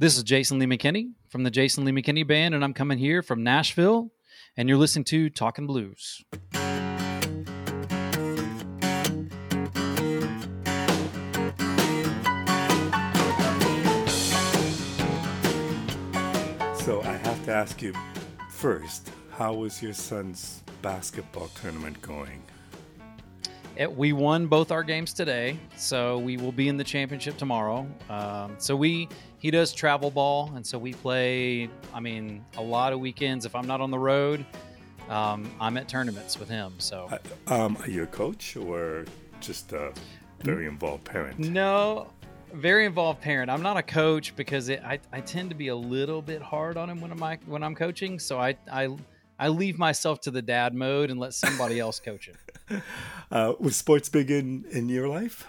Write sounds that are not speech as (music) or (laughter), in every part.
This is Jason Lee McKinney from the Jason Lee McKinney Band, and I'm coming here from Nashville, and you're listening to Talking Blues. So I have to ask you first, how was your son's basketball tournament going? It, we won both our games today, so we will be in the championship tomorrow. Um, so we he does travel ball, and so we play. I mean, a lot of weekends. If I'm not on the road, um, I'm at tournaments with him. So, uh, um, are you a coach or just a very involved parent? No, very involved parent. I'm not a coach because it, I I tend to be a little bit hard on him when I'm when I'm coaching. So I I I leave myself to the dad mode and let somebody else coach it. (laughs) Uh, was sports big in, in your life?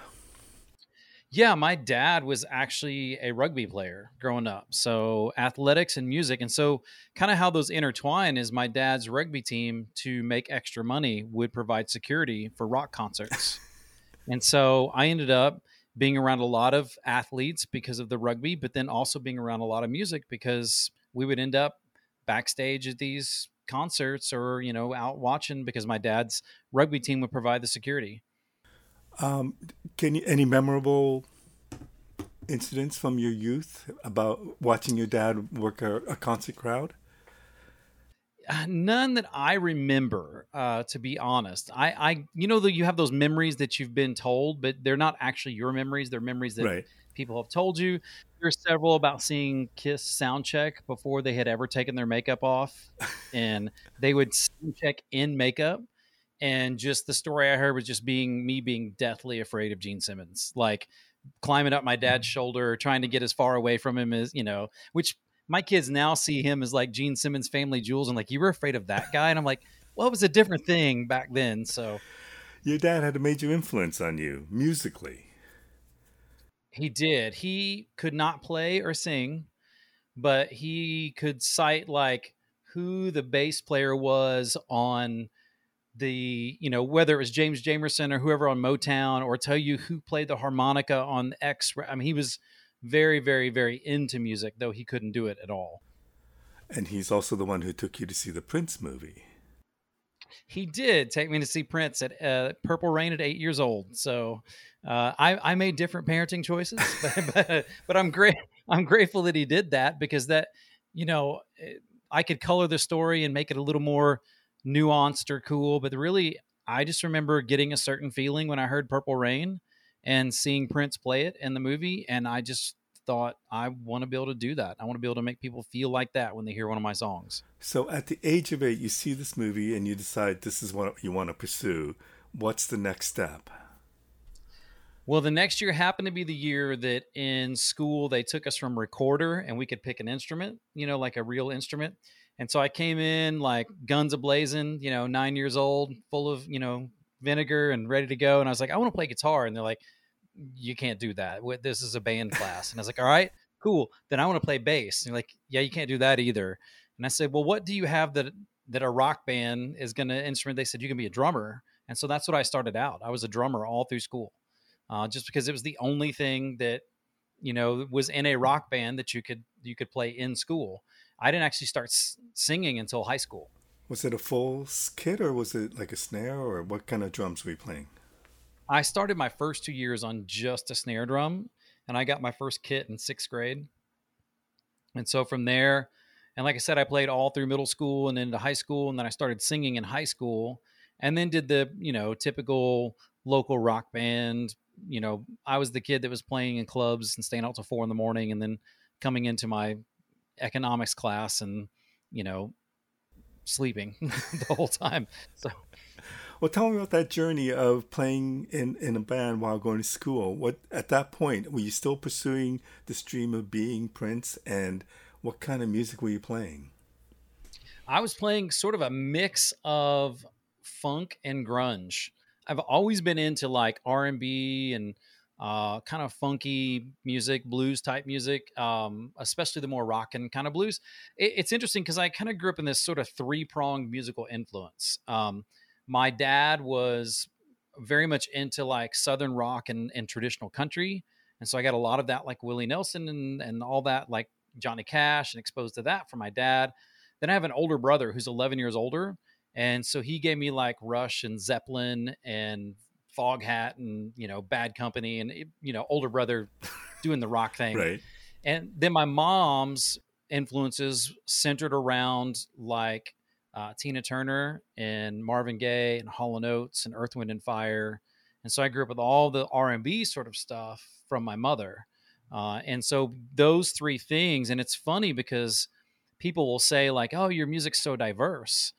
Yeah, my dad was actually a rugby player growing up. So athletics and music. And so, kind of how those intertwine is my dad's rugby team to make extra money would provide security for rock concerts. (laughs) and so, I ended up being around a lot of athletes because of the rugby, but then also being around a lot of music because we would end up backstage at these concerts or you know out watching because my dad's rugby team would provide the security. Um, can you any memorable incidents from your youth about watching your dad work a, a concert crowd? Uh, none that I remember, uh, to be honest. I, I, you know, that you have those memories that you've been told, but they're not actually your memories. They're memories that right. people have told you. There's several about seeing Kiss sound check before they had ever taken their makeup off, and they would sound check in makeup. And just the story I heard was just being me being deathly afraid of Gene Simmons, like climbing up my dad's mm. shoulder, trying to get as far away from him as you know, which my kids now see him as like Gene Simmons family jewels and like you were afraid of that guy? And I'm like well it was a different thing back then so your dad had a major influence on you musically. He did. He could not play or sing but he could cite like who the bass player was on the you know whether it was James Jamerson or whoever on Motown or tell you who played the harmonica on X I mean he was very, very, very into music, though he couldn't do it at all. And he's also the one who took you to see the Prince movie. He did take me to see Prince at uh, Purple Rain at eight years old. So uh, I, I, made different parenting choices, (laughs) but, but, but, I'm great. I'm grateful that he did that because that, you know, I could color the story and make it a little more nuanced or cool. But really, I just remember getting a certain feeling when I heard Purple Rain and seeing Prince play it in the movie. And I just thought, I want to be able to do that. I want to be able to make people feel like that when they hear one of my songs. So at the age of eight, you see this movie and you decide this is what you want to pursue. What's the next step? Well, the next year happened to be the year that in school they took us from recorder and we could pick an instrument, you know, like a real instrument. And so I came in like guns a blazing, you know, nine years old, full of, you know, vinegar and ready to go. And I was like, I want to play guitar. And they're like, you can't do that. This is a band class. And I was like, all right, cool. Then I want to play bass. And like, yeah, you can't do that either. And I said, well, what do you have that that a rock band is going to instrument? They said you can be a drummer. And so that's what I started out. I was a drummer all through school, uh, just because it was the only thing that you know was in a rock band that you could you could play in school. I didn't actually start s- singing until high school. Was it a full kit or was it like a snare or what kind of drums were you playing? I started my first two years on just a snare drum and I got my first kit in sixth grade. And so from there, and like I said, I played all through middle school and into high school. And then I started singing in high school and then did the, you know, typical local rock band. You know, I was the kid that was playing in clubs and staying out till four in the morning and then coming into my economics class and, you know, sleeping (laughs) the whole time. So, well, tell me about that journey of playing in, in a band while going to school. What at that point were you still pursuing this dream of being Prince, and what kind of music were you playing? I was playing sort of a mix of funk and grunge. I've always been into like R and B and uh, kind of funky music, blues type music, um, especially the more rock and kind of blues. It, it's interesting because I kind of grew up in this sort of three pronged musical influence. Um, my dad was very much into like southern rock and, and traditional country, and so I got a lot of that, like Willie Nelson and and all that, like Johnny Cash and exposed to that from my dad. Then I have an older brother who's 11 years older. And so he gave me like Rush and Zeppelin and Foghat and, you know, Bad Company and, you know, older brother doing the rock thing. (laughs) Right. And then my mom's influences centered around like uh, Tina Turner and Marvin Gaye and Hall Oates and Earth, Wind and Fire. And so I grew up with all the R&B sort of stuff from my mother. Uh, and so those three things, and it's funny because people will say like, "Oh, your music's so diverse,"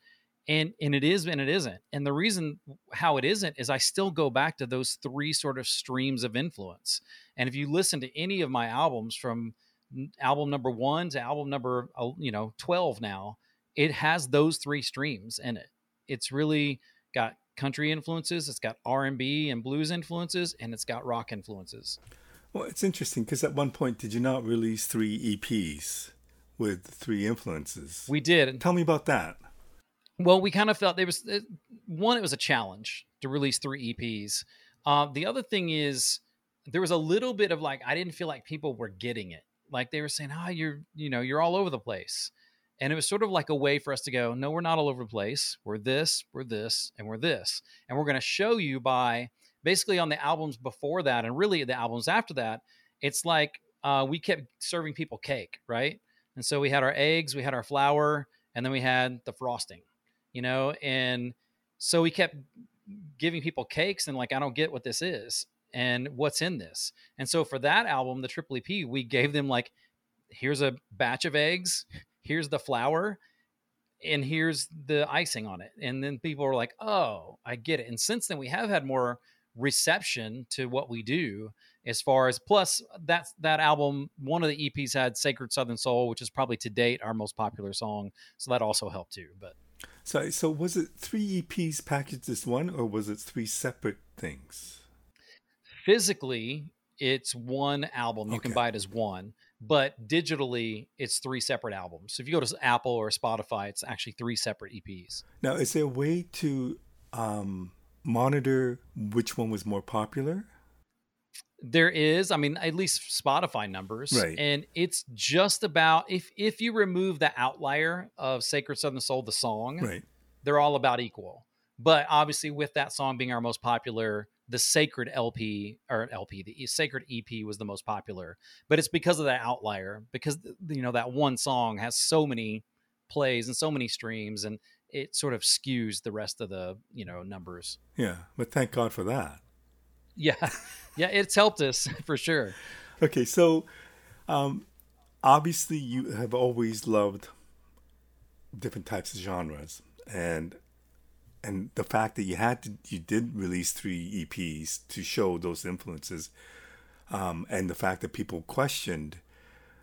and and it is, and it isn't. And the reason how it isn't is I still go back to those three sort of streams of influence. And if you listen to any of my albums from album number one to album number uh, you know twelve now, it has those three streams in it. It's really got country influences, it's got R and B and blues influences, and it's got rock influences. Well, it's interesting because at one point, did you not release three EPs with three influences? We did. Tell me about that. Well, we kind of felt there was one. It was a challenge to release three EPs. Uh, the other thing is there was a little bit of like I didn't feel like people were getting it. Like they were saying, "Ah, oh, you're you know you're all over the place," and it was sort of like a way for us to go, "No, we're not all over the place. We're this, we're this, and we're this, and we're going to show you by." basically on the albums before that and really the albums after that, it's like uh, we kept serving people cake, right? And so we had our eggs, we had our flour, and then we had the frosting, you know? And so we kept giving people cakes and like, I don't get what this is and what's in this. And so for that album, the Triple EP, we gave them like, here's a batch of eggs, here's the flour, and here's the icing on it. And then people were like, oh, I get it. And since then, we have had more reception to what we do as far as plus that that album one of the eps had sacred southern soul which is probably to date our most popular song so that also helped too but so so was it three eps packaged as one or was it three separate things physically it's one album you okay. can buy it as one but digitally it's three separate albums so if you go to apple or spotify it's actually three separate eps now is there a way to um monitor which one was more popular? There is, I mean, at least Spotify numbers, right? And it's just about if if you remove the outlier of "Sacred Southern Soul," the song, right? They're all about equal. But obviously, with that song being our most popular, the Sacred LP or LP, the Sacred EP was the most popular. But it's because of that outlier, because you know that one song has so many plays and so many streams, and it sort of skews the rest of the you know numbers. Yeah, but thank God for that. Yeah, (laughs) yeah, it's helped us (laughs) for sure. Okay, so um, obviously you have always loved different types of genres, and and the fact that you had to you did release three EPs to show those influences, um, and the fact that people questioned,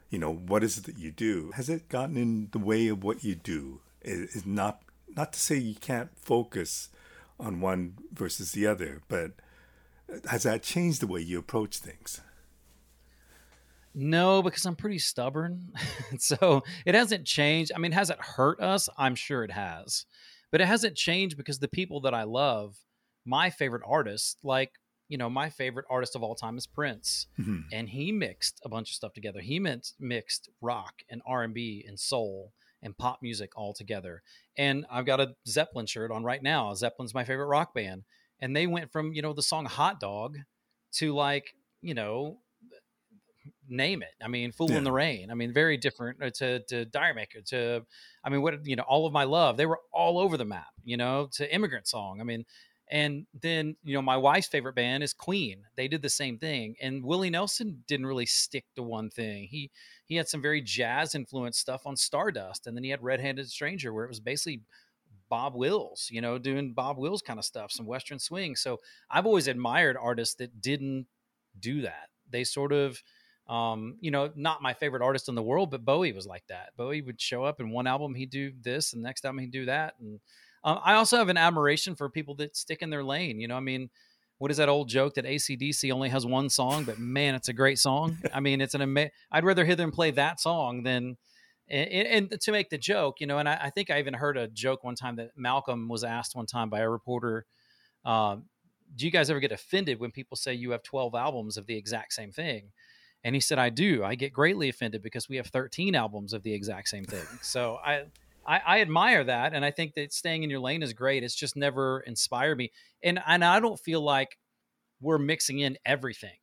you know, what is it that you do? Has it gotten in the way of what you do? Is, is not not to say you can't focus on one versus the other, but has that changed the way you approach things? No, because I'm pretty stubborn. (laughs) so it hasn't changed. I mean, has it hurt us? I'm sure it has. But it hasn't changed because the people that I love, my favorite artists, like, you know, my favorite artist of all time is Prince. Mm-hmm. And he mixed a bunch of stuff together. He mixed rock and R&B and soul and pop music all together. And I've got a Zeppelin shirt on right now. Zeppelin's my favorite rock band. And they went from, you know, the song Hot Dog to like, you know, name it. I mean, Fool yeah. in the Rain. I mean, very different uh, to to D'yer Mak'er to I mean, what you know, all of my love. They were all over the map, you know, to Immigrant Song. I mean, and then, you know, my wife's favorite band is Queen. They did the same thing. And Willie Nelson didn't really stick to one thing. He he had some very jazz influenced stuff on Stardust. And then he had Red Headed Stranger, where it was basically Bob Wills, you know, doing Bob Wills kind of stuff, some Western swing. So I've always admired artists that didn't do that. They sort of um, you know, not my favorite artist in the world, but Bowie was like that. Bowie would show up in one album, he'd do this, and next album he'd do that. And um, I also have an admiration for people that stick in their lane. You know, I mean, what is that old joke that ACDC only has one song, but man, it's a great song. I mean, it's an amazing. I'd rather hear them play that song than. And, and to make the joke, you know, and I, I, think I even heard a joke one time that Malcolm was asked one time by a reporter, uh, "Do you guys ever get offended when people say you have twelve albums of the exact same thing?" And he said, I do. I get greatly offended because we have 13 albums of the exact same thing. So I, I, I, admire that. And I think that staying in your lane is great. It's just never inspired me. And, and I don't feel like we're mixing in everything.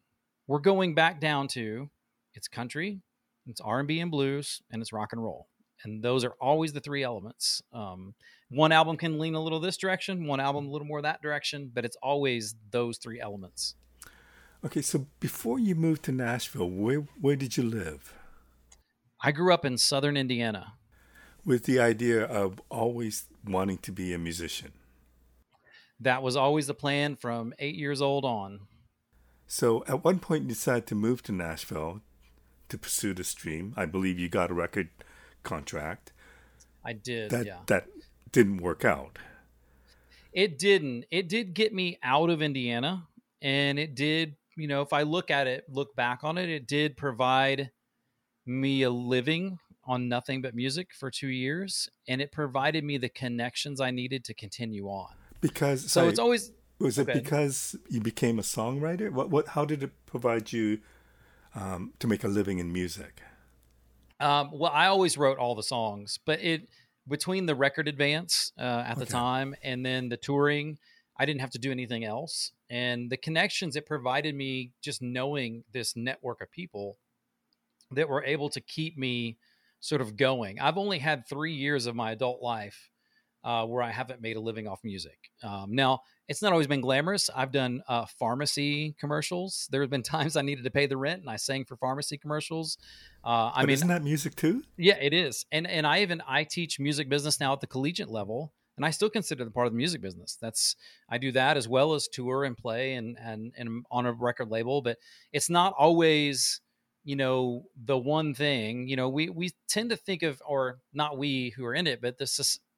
We're going back down to it's country, it's R&B and blues, and it's rock and roll. And those are always the three elements. Um, one album can lean a little this direction, one album a little more that direction, but it's always those three elements. Okay, so before you moved to Nashville, where where did you live? I grew up in southern Indiana. With the idea of always wanting to be a musician. That was always the plan from eight years old on. So at one point you decided to move to Nashville to pursue the stream. I believe you got a record contract. I did. That yeah. that didn't work out. It didn't. It did get me out of Indiana and it did you know, if I look at it, look back on it, it did provide me a living on nothing but music for two years, and it provided me the connections I needed to continue on. Because so it's always was it okay. because you became a songwriter? What what? How did it provide you um, to make a living in music? Um, well, I always wrote all the songs, but it between the record advance uh, at okay. the time and then the touring, I didn't have to do anything else and the connections it provided me just knowing this network of people that were able to keep me sort of going. I've only had three years of my adult life uh, where I haven't made a living off music. Um, now, it's not always been glamorous. I've done uh, pharmacy commercials. There have been (laughs) times I needed to pay the rent, and I sang for pharmacy commercials. Uh, I but mean, isn't that music too? Yeah, it is. And and I even I teach music business now at the collegiate level and I still consider the part of the music business. That's I do that as well as tour and play and and and on a record label, but it's not always you know the one thing. You know, we we tend to think of or not we who are in it, but the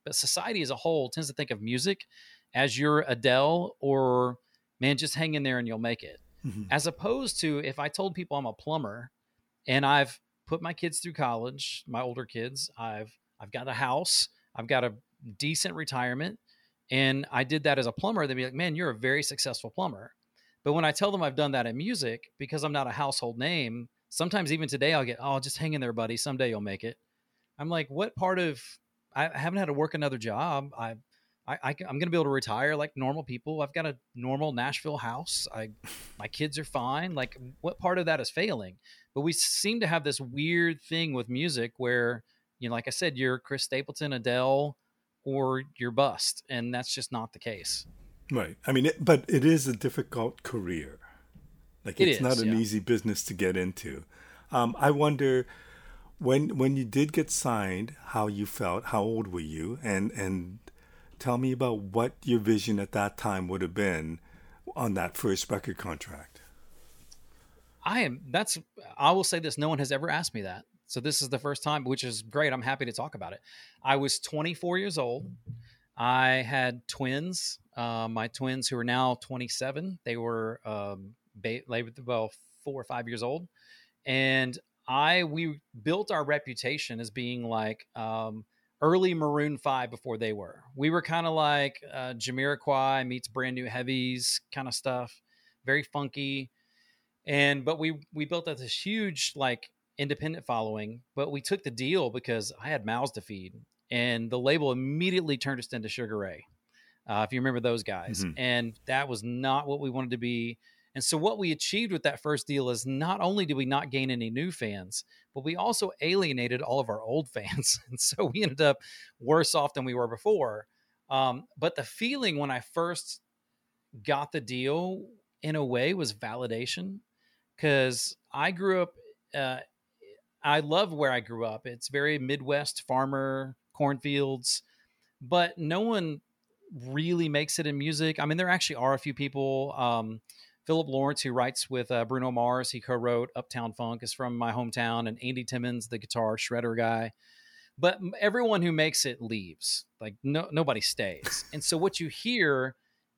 but society as a whole tends to think of music as your Adele or man, just hang in there and you'll make it. Mm-hmm. As opposed to if I told people I'm a plumber and I've put my kids through college, my older kids, I've I've got a house, I've got a decent retirement. And I did that as a plumber. They'd be like, man, you're a very successful plumber. But when I tell them I've done that in music, because I'm not a household name, sometimes even today I'll get, oh, just hang in there, buddy. Someday you'll make it. I'm like, what part of, I haven't had to work another job. I, I, I am going to be able to retire like normal people. I've got a normal Nashville house. I, my kids are fine. Like, what part of that is failing? But we seem to have this weird thing with music where, you know, like I said, you're Chris Stapleton, Adele, or you're bust, and that's just not the case. Right. I mean, it, but it is a difficult career. Like it's not an yeah. easy business to get into. Um, I wonder when when you did get signed, how you felt. How old were you? And and tell me about what your vision at that time would have been on that first record contract. I am. That's. I will say this. No one has ever asked me that. So this is the first time, which is great. I'm happy to talk about it. I was 24 years old. I had twins. Uh, my twins, who are now 27, they were um, ba- well four or five years old, and I we built our reputation as being like um, early Maroon Five before they were. We were kind of like uh, Jamiroquai meets Brand New Heavies kind of stuff, very funky, and but we we built up this huge like independent following, but we took the deal because I had mouths to feed, and the label immediately turned us into Sugar Ray, uh, if you remember those guys, mm-hmm. and that was not what we wanted to be. And so, what we achieved with that first deal is not only did we not gain any new fans, but we also alienated all of our old fans, (laughs) and so we ended up worse off than we were before. Um, but the feeling when I first got the deal, in a way, was validation because I grew up uh, I love where I grew up. It's very Midwest farmer cornfields, but no one really makes it in music. I mean, there actually are a few people. Um, Philip Lawrence, who writes with uh, Bruno Mars, he co-wrote Uptown Funk, is from my hometown, and Andy Timmons, the guitar shredder guy. But everyone who makes it leaves. Like no, nobody stays. (laughs) and so what you hear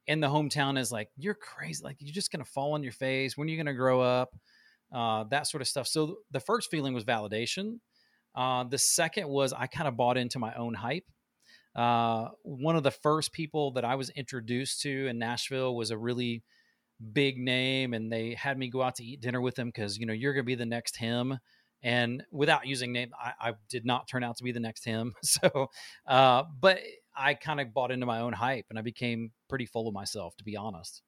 in the hometown is like, "You're crazy! Like you're just gonna fall on your face. When are you gonna grow up?" uh, that sort of stuff. So the first feeling was validation. Uh, the second was I kind of bought into my own hype. Uh, one of the first people that I was introduced to in Nashville was a really big name and they had me go out to eat dinner with them because you know you're going to be the next him and without using name I, I, did not turn out to be the next him (laughs) so uh, but i kind of bought into my own hype and i became pretty full of myself to be honest.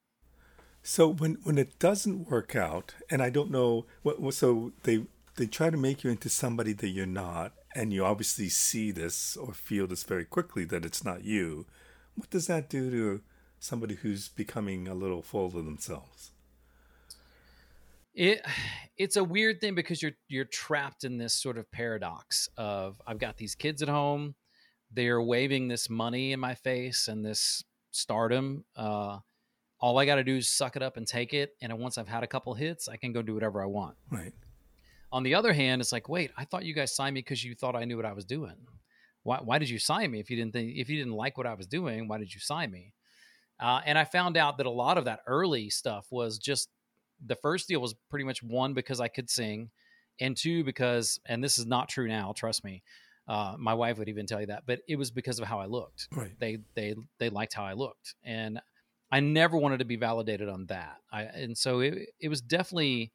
So when when it doesn't work out and i don't know what so they they try to make you into somebody that you're not and you obviously see this or feel this very quickly that it's not you what does that do to somebody who's becoming a little full of themselves? It it's a weird thing because you're you're trapped in this sort of paradox of I've got these kids at home, they're waving this money in my face and this stardom. Uh, all I got to do is suck it up and take it, and once I've had a couple hits, I can go do whatever I want. Right. On the other hand, it's like, wait, I thought you guys signed me because you thought I knew what I was doing. Why, why did you sign me if you didn't think if you didn't like what I was doing? Why did you sign me? Uh, and I found out that a lot of that early stuff was just the first deal was pretty much one because I could sing, and two because, and this is not true now, trust me. Uh, my wife would even tell you that, but it was because of how I looked. Right. They they they liked how I looked, and I never wanted to be validated on that. I and so it it was definitely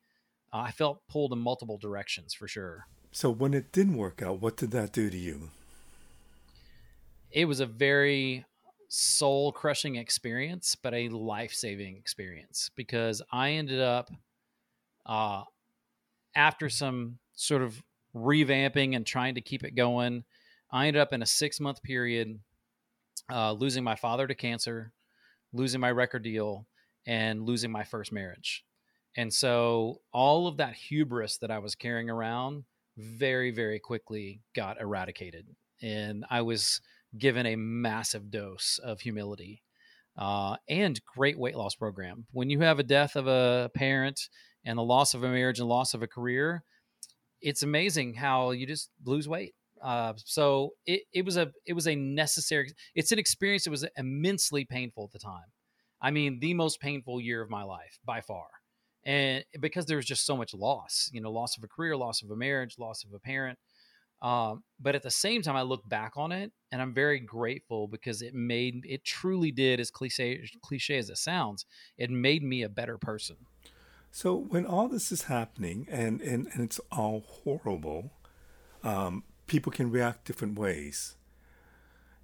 uh, I felt pulled in multiple directions for sure. So when it didn't work out, what did that do to you? It was a very soul crushing experience, but a life saving experience because I ended up, uh, after some sort of revamping and trying to keep it going, I ended up in a six month period uh, losing my father to cancer, losing my record deal, and losing my first marriage. And so all of that hubris that I was carrying around very, very quickly got eradicated. And I was given a massive dose of humility uh, and great weight loss program. When you have a death of a parent and the loss of a marriage and loss of a career, it's amazing how you just lose weight. Uh, so it, it was a it was a necessary. It's an experience that was immensely painful at the time. I mean, the most painful year of my life by far, and because there was just so much loss. You know, loss of a career, loss of a marriage, loss of a parent. Um, but at the same time, I look back on it and I'm very grateful because it made it truly did, as cliche cliche as it sounds, it made me a better person. So when all this is happening and and, and it's all horrible, um, people can react different ways.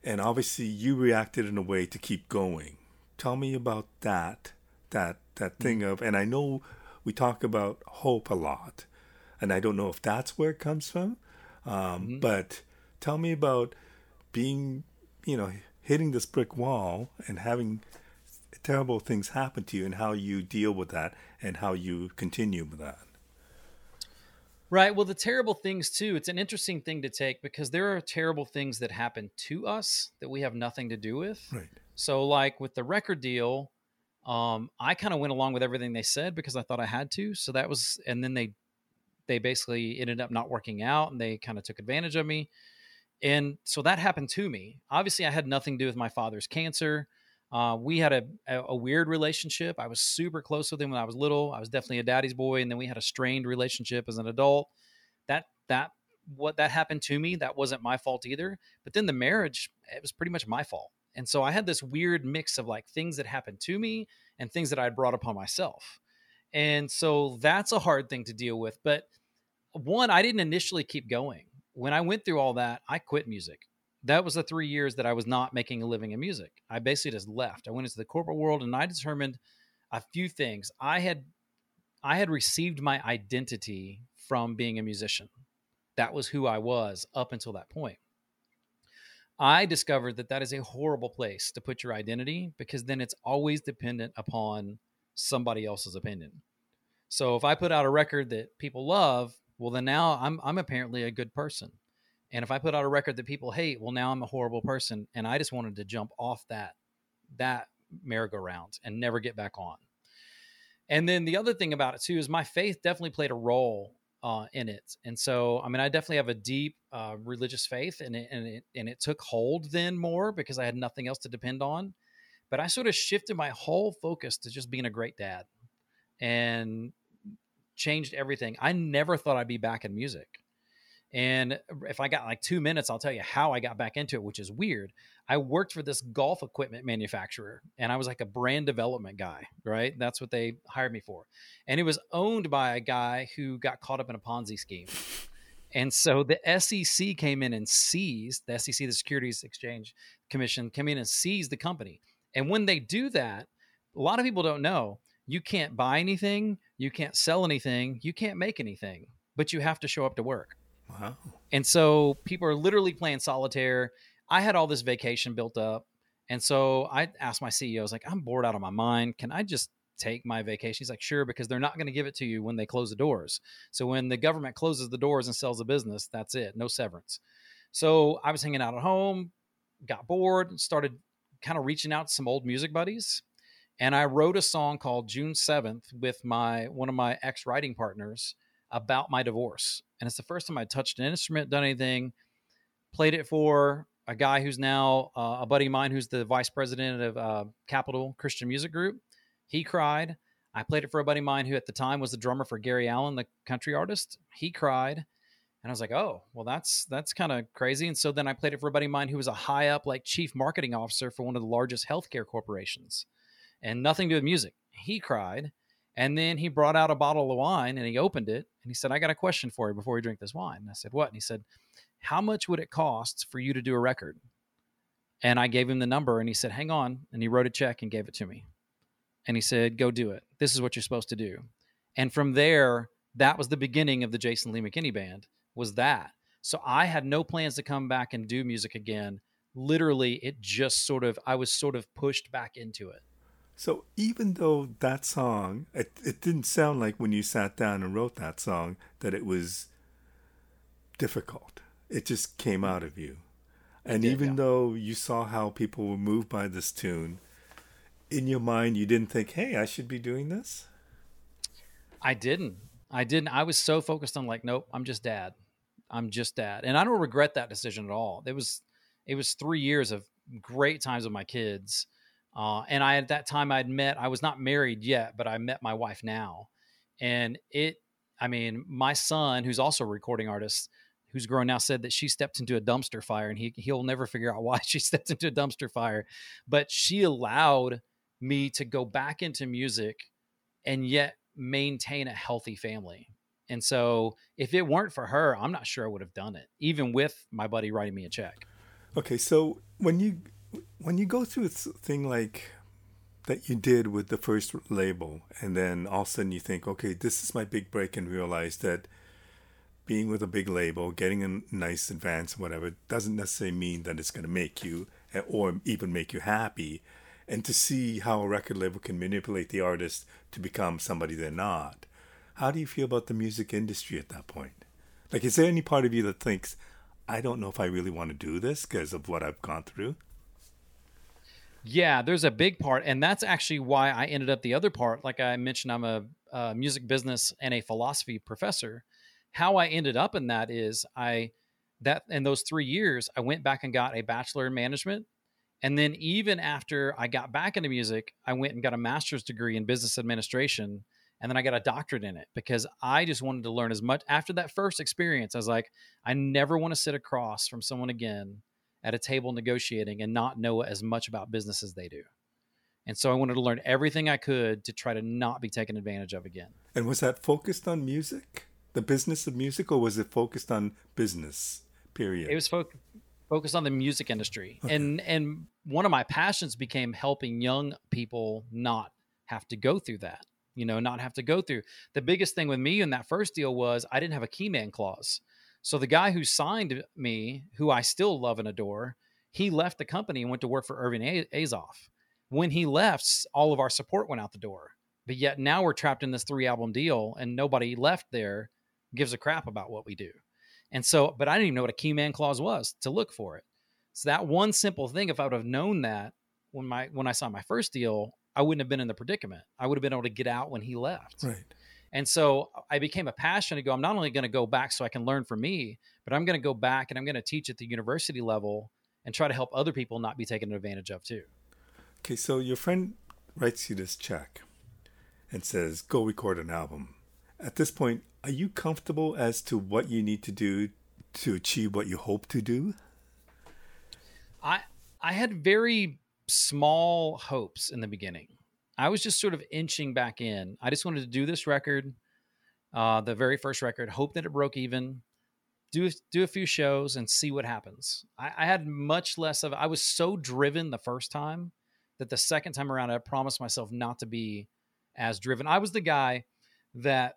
And obviously, you reacted in a way to keep going. Tell me about that that that thing mm-hmm. of, and I know we talk about hope a lot, and I don't know if that's where it comes from um, mm-hmm. But tell me about being, you know, hitting this brick wall and having terrible things happen to you and how you deal with that and how you continue with that. Right. Well, the terrible things too, it's an interesting thing to take because there are terrible things that happen to us that we have nothing to do with. Right. So, like with the record deal, um, I kind of went along with everything they said because I thought I had to. So that was, and then they they basically ended up not working out and they kind of took advantage of me. And so that happened to me. Obviously, I had nothing to do with my father's cancer. Uh, we had a, a, weird relationship. I was super close with him when I was little. I was definitely a daddy's boy, and then we had a strained relationship as an adult. That that what that happened to me. That wasn't my fault either. But then the marriage, it was pretty much my fault. And so I had this weird mix of like things that happened to me and things that I had brought upon myself. And so that's a hard thing to deal with. But one, I didn't initially keep going. When I went through all that, I quit music. That was the three years that I was not making a living in music. I basically just left. I went into the corporate world and I determined a few things. I had I had received my identity from being a musician. That was who I was up until that point. I discovered that that is a horrible place to put your identity because then it's always dependent upon somebody else's opinion. So if I put out a record that people love, well then now I'm I'm apparently a good person. And if I put out a record that people hate, well now I'm a horrible person and I just wanted to jump off that that merry-go-round and never get back on. And then the other thing about it too is my faith definitely played a role uh, in it. And so, I mean, I definitely have a deep uh, religious faith, and it, and it and it took hold then more because I had nothing else to depend on but I sort of shifted my whole focus to just being a great dad and changed everything. I never thought I'd be back in music. And if I got like two minutes, I'll tell you how I got back into it, which is weird. I worked for this golf equipment manufacturer and I was like a brand development guy, right? That's what they hired me for. And it was owned by a guy who got caught up in a Ponzi scheme. And so the SEC came in and seized the SEC, the Securities Exchange Commission, came in and seized the company. And when they do that, a lot of people don't know you can't buy anything, you can't sell anything, you can't make anything, but you have to show up to work. Wow. And so people are literally playing solitaire. I had all this vacation built up. And so I asked my CEO, I was like, I'm bored out of my mind. Can I just take my vacation? He's like, sure, because they're not going to give it to you when they close the doors. So when the government closes the doors and sells the business, that's it, no severance. So I was hanging out at home, got bored, started kind of reaching out to some old music buddies. And I wrote a song called June 7th with my one of my ex writing partners about my divorce. And it's the first time I touched an instrument, done anything, played it for a guy who's now uh, a buddy of mine who's the vice president of uh, Capitol Christian Music Group. He cried. I played it for a buddy of mine who at the time was the drummer for Gary Allan, the country artist. He cried. And I was like, oh, well, that's that's kind of crazy. And so then I played it for a buddy of mine who was a high up, like chief marketing officer for one of the largest healthcare corporations, and nothing to do with music. He cried, and then he brought out a bottle of wine and he opened it and he said, I got a question for you before we drink this wine. And I said, What? And he said, How much would it cost for you to do a record? And I gave him the number and he said, Hang on. And he wrote a check and gave it to me. And he said, Go do it. This is what you're supposed to do. And from there, that was the beginning of the Jason Lee McKinney band, was that. So I had no plans to come back and do music again. Literally, it just sort of, I was sort of pushed back into it. So even though that song, it, it didn't sound like when you sat down and wrote that song that it was difficult. It just came out of you. And did, even yeah. though you saw how people were moved by this tune, in your mind you didn't think, "Hey, I should be doing this." I didn't. I didn't. I was so focused on like, nope, I'm just dad. I'm just dad, and I don't regret that decision at all. It was, it was three years of great times with my kids uh, and I, at that time, I'd met, I was not married yet, but I met my wife now. And it, I mean, my son, who's also a recording artist, who's grown now, said that she stepped into a dumpster fire and he, he'll never figure out (laughs) why she stepped into a dumpster fire. But she allowed me to go back into music and yet maintain a healthy family. And so if it weren't for her, I'm not sure I would have done it, even with my buddy writing me a check. Okay, so when you when you go through a thing like that you did with the first label, and then all of a sudden you think, okay, this is my big break, and realize that being with a big label, getting a nice advance, whatever, doesn't necessarily mean that it's going to make you eh, or even make you happy. And to see how a record label can manipulate the artist to become somebody they're not. How do you feel about the music industry at that point? Like, is there any part of you that thinks, I don't know if I really want to do this because of what I've gone through? Yeah, there's a big part, and that's actually why I ended up the other part. Like I mentioned, I'm a, a, music business and a philosophy professor. How I ended up in that is I that in those three years I went back and got a bachelor in management, and then even after I got back into music, I went and got a master's degree in business administration, and then I got a doctorate in it because I just wanted to learn as much. After that first experience, I was like, I never want to sit across from someone again at a table negotiating and not know as much about business as they do. And so I wanted to learn everything I could to try to not be taken advantage of again. And was that focused on music, the business of music, or was it focused on business? Period. It was fo- focused on the music industry, okay. and and one of my passions became helping young people not have to go through that. You know, not have to go through. The biggest thing with me in that first deal was I didn't have a key man clause. So the guy who signed me, who I still love and adore, he left the company and went to work for Irving Azoff. When he left, all of our support went out the door. But yet now we're trapped in this three album deal, and nobody left there gives a crap about what we do. And so, but I didn't even know what a key man clause was to look for it. So that one simple thing, if I would have known that when my when I saw my first deal, I wouldn't have been in the predicament. I would have been able to get out when he left. Right. And so I became a passion to go, I'm not only going to go back so I can learn from me, but I'm going to go back and I'm going to teach at the university level and try to help other people not be taken advantage of too. Okay, so your friend writes you this check and says, go record an album. At this point, are you comfortable as to what you need to do to achieve what you hope to do? I I had very small hopes in the beginning. I was just sort of inching back in. I just wanted to do this record, uh, the very first record, hope that it broke even, do do a few shows and see what happens. I, I had much less of. I was so driven the first time that the second time around, I promised myself not to be as driven. I was the guy that,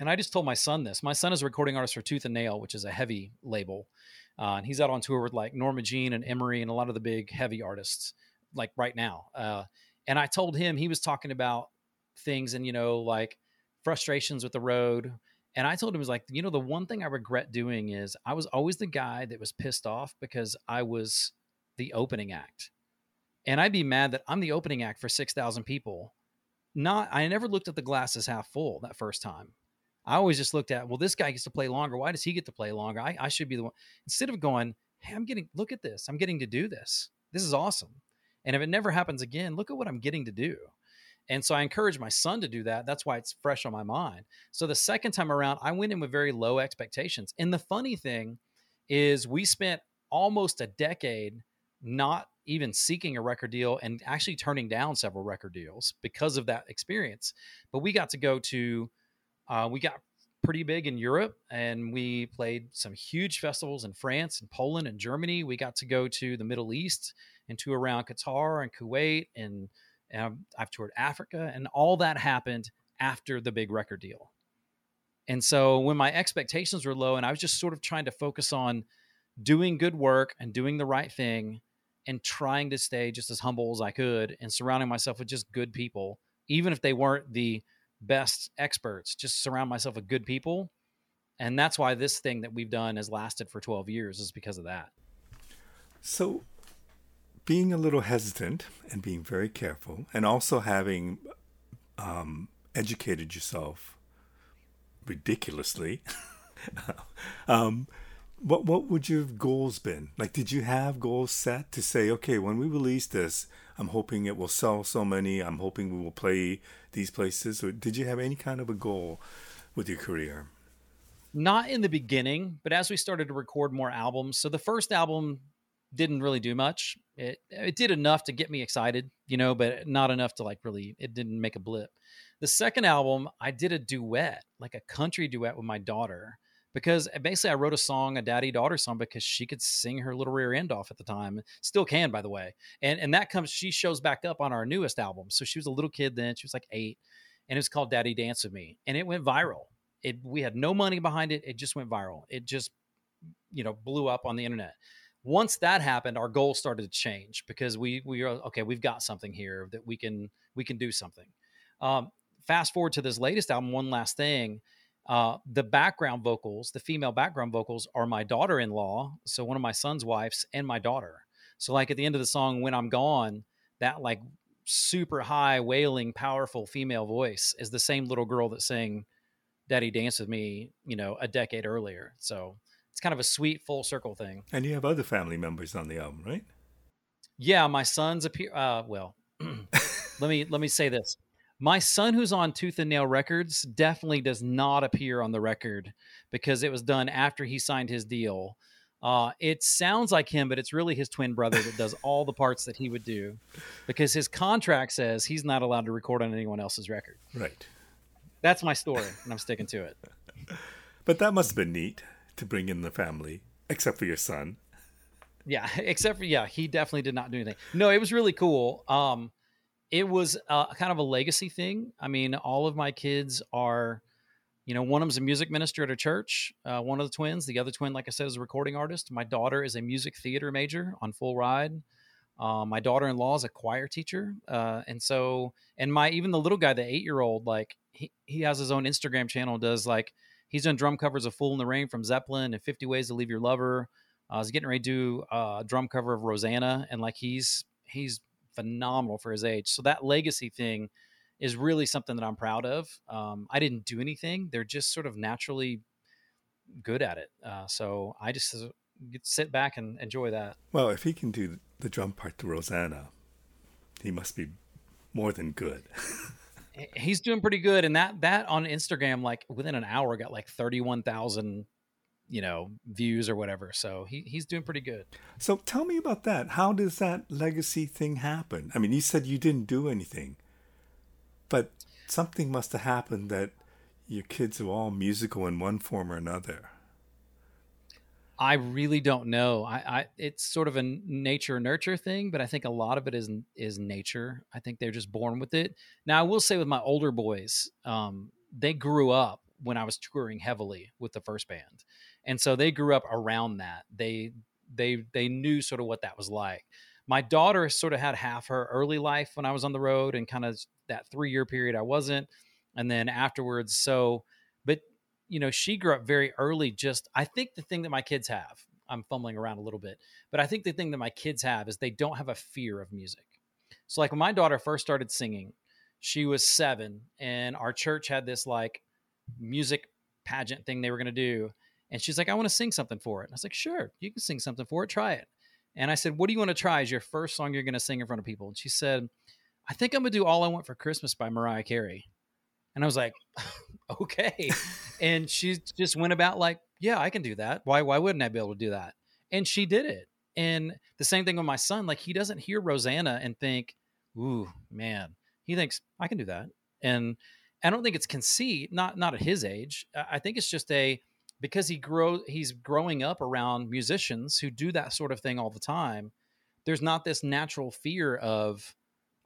and I just told my son this. My son is a recording artist for Tooth and Nail, which is a heavy label, uh, and he's out on tour with like Norma Jean and Emery and a lot of the big heavy artists, like right now. Uh, and I told him he was talking about things and you know like frustrations with the road. And I told him, was like, you know, the one thing I regret doing is I was always the guy that was pissed off because I was the opening act. And I'd be mad that I'm the opening act for 6,000 people. Not, I never looked at the glasses half full that first time. I always just looked at, well, this guy gets to play longer. Why does he get to play longer? I, I should be the one. Instead of going, hey, I'm getting, look at this. I'm getting to do this. This is awesome. And if it never happens again, look at what I'm getting to do. And so I encourage my son to do that. That's why it's fresh on my mind. So the second time around, I went in with very low expectations. And the funny thing is, we spent almost a decade not even seeking a record deal and actually turning down several record deals because of that experience. But we got to go to, uh, we got pretty big in Europe and we played some huge festivals in France and Poland and Germany. We got to go to the Middle East and to around Qatar and Kuwait and, and I've toured Africa and all that happened after the big record deal. And so when my expectations were low and I was just sort of trying to focus on doing good work and doing the right thing and trying to stay just as humble as I could and surrounding myself with just good people, even if they weren't the best experts, just surround myself with good people. And that's why this thing that we've done has lasted for 12 years is because of that. So, being a little hesitant and being very careful, and also having um, educated yourself ridiculously, (laughs) um, what what would your goals been? Like, did you have goals set to say, okay, when we release this, I'm hoping it will sell so many. I'm hoping we will play these places. Or did you have any kind of a goal with your career? Not in the beginning, but as we started to record more albums. So the first album didn't really do much. It it did enough to get me excited, you know, but not enough to like really. It didn't make a blip. The second album, I did a duet, like a country duet with my daughter because uh, basically I wrote a song, a daddy daughter song, because she could sing her little rear end off at the time, still can, by the way. And and that comes, she shows back up on our newest album. So she was a little kid then, she was like eight, and it was called Daddy Dance with Me, and it went viral. It we had no money behind it, it just went viral. It just you know blew up on the internet. Once that happened, our goal started to change because we we are okay. We've got something here that we can we can do something. Um, fast forward to this latest album, one last thing uh, the background vocals, the female background vocals, are my daughter in law. So one of my son's wives and my daughter. So, like at the end of the song, When I'm Gone, that like super high, wailing, powerful female voice is the same little girl that sang Daddy Dance with Me, you know, a decade earlier. So, it's kind of a sweet full circle thing. And you have other family members on the album, right? Yeah, my sons appear. Uh, well, (clears throat) let me let me say this. My son, who's on Tooth and Nail Records, definitely does not appear on the record because it was done after he signed his deal. Uh, it sounds like him, but it's really his twin brother that does (laughs) all the parts that he would do because his contract says he's not allowed to record on anyone else's record. Right. That's my story, and I'm sticking to it. (laughs) but that must have been neat to bring in the family, except for your son. Yeah, (laughs) except for yeah, he definitely did not do anything. No, it was really cool. Um, it was uh, kind of a legacy thing. I mean, all of my kids are, you know, one of them's a music minister at a church. Uh, one of the twins, the other twin, like I said, is a recording artist. My daughter is a music theater major on full ride. Uh, my daughter-in-law is a choir teacher, uh, and so, and my even the little guy, the eight-year-old, like he he has his own Instagram channel. Does like he's done drum covers of "Fool in the Rain" from Zeppelin and "50 Ways to Leave Your Lover." Uh, I was getting ready to do a drum cover of Rosanna, and like he's he's phenomenal for his age. So that legacy thing is really something that I'm proud of. Um, I didn't do anything; they're just sort of naturally good at it. Uh, so I just sit back and enjoy that. Well, if he can do the drum part to Rosanna, he must be more than good. He's doing pretty good, and that that on Instagram, like within an hour, got like thirty one thousand you know, views or whatever. So he, he's doing pretty good. So tell me about that. How does that legacy thing happen? I mean, you said you didn't do anything, but something must have happened that your kids are all musical in one form or another. I really don't know. I, I it's sort of a nature nurture thing, but I think a lot of it is is nature. I think they're just born with it. Now, I will say with my older boys, um, they grew up when I was touring heavily with the first band, and so they grew up around that. They they they knew sort of what that was like. My daughter sort of had half her early life when I was on the road, and kind of that three year period I wasn't, and then afterwards. So, but you know, she grew up very early. Just I think the thing that my kids have, I'm fumbling around a little bit, but I think the thing that my kids have is they don't have a fear of music. So, like when my daughter first started singing, she was seven, and our church had this like music pageant thing they were going to do. And she's like, I want to sing something for it. And I was like, sure, you can sing something for it. Try it. And I said, what do you want to try as your first song you're going to sing in front of people? And she said, I think I'm going to do All I Want for Christmas by Mariah Carey. And I was like, (laughs) okay. and she just went about like, yeah, I can do that. Why, why wouldn't I be able to do that? And she did it. And the same thing with my son. Like he doesn't hear Rosanna and think, ooh, man, he thinks I can do that. And I don't think it's conceit, not not at his age. I think it's just a because he grow he's growing up around musicians who do that sort of thing all the time. There's not this natural fear of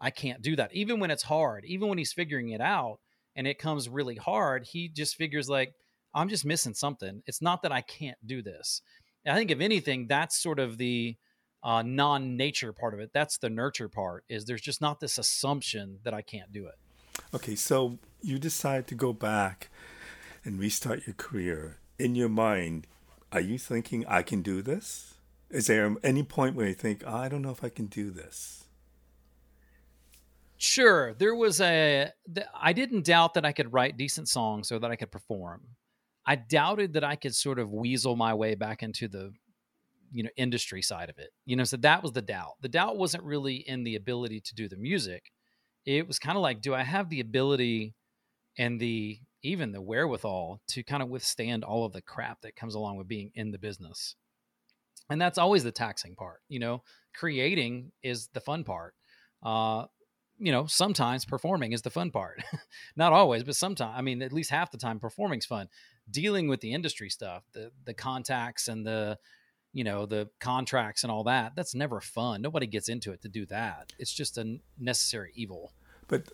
I can't do that, even when it's hard, even when he's figuring it out and it comes really hard. He just figures like I'm just missing something. It's not that I can't do this. And I think if anything, that's sort of the uh, non-nature part of it. That's the nurture part. Is there's just not this assumption that I can't do it. Okay, so you decide to go back and restart your career. In your mind, are you thinking, I can do this? Is there any point where you think, oh, I don't know if I can do this? Sure. There was a. I didn't doubt that I could write decent songs or that I could perform. I doubted that I could sort of weasel my way back into the you know industry side of it you know so that was the doubt the doubt wasn't really in the ability to do the music it was kind of like, do I have the ability and the even the wherewithal to kind of withstand all of the crap that comes along with being in the business? And that's always the taxing part. You know, creating is the fun part. Uh, you know, sometimes performing is the fun part. (laughs) Not always, but sometimes. I mean, at least half the time, performing's fun. Dealing with the industry stuff, the the contacts and the you know the contracts and all that that's never fun nobody gets into it to do that it's just a necessary evil but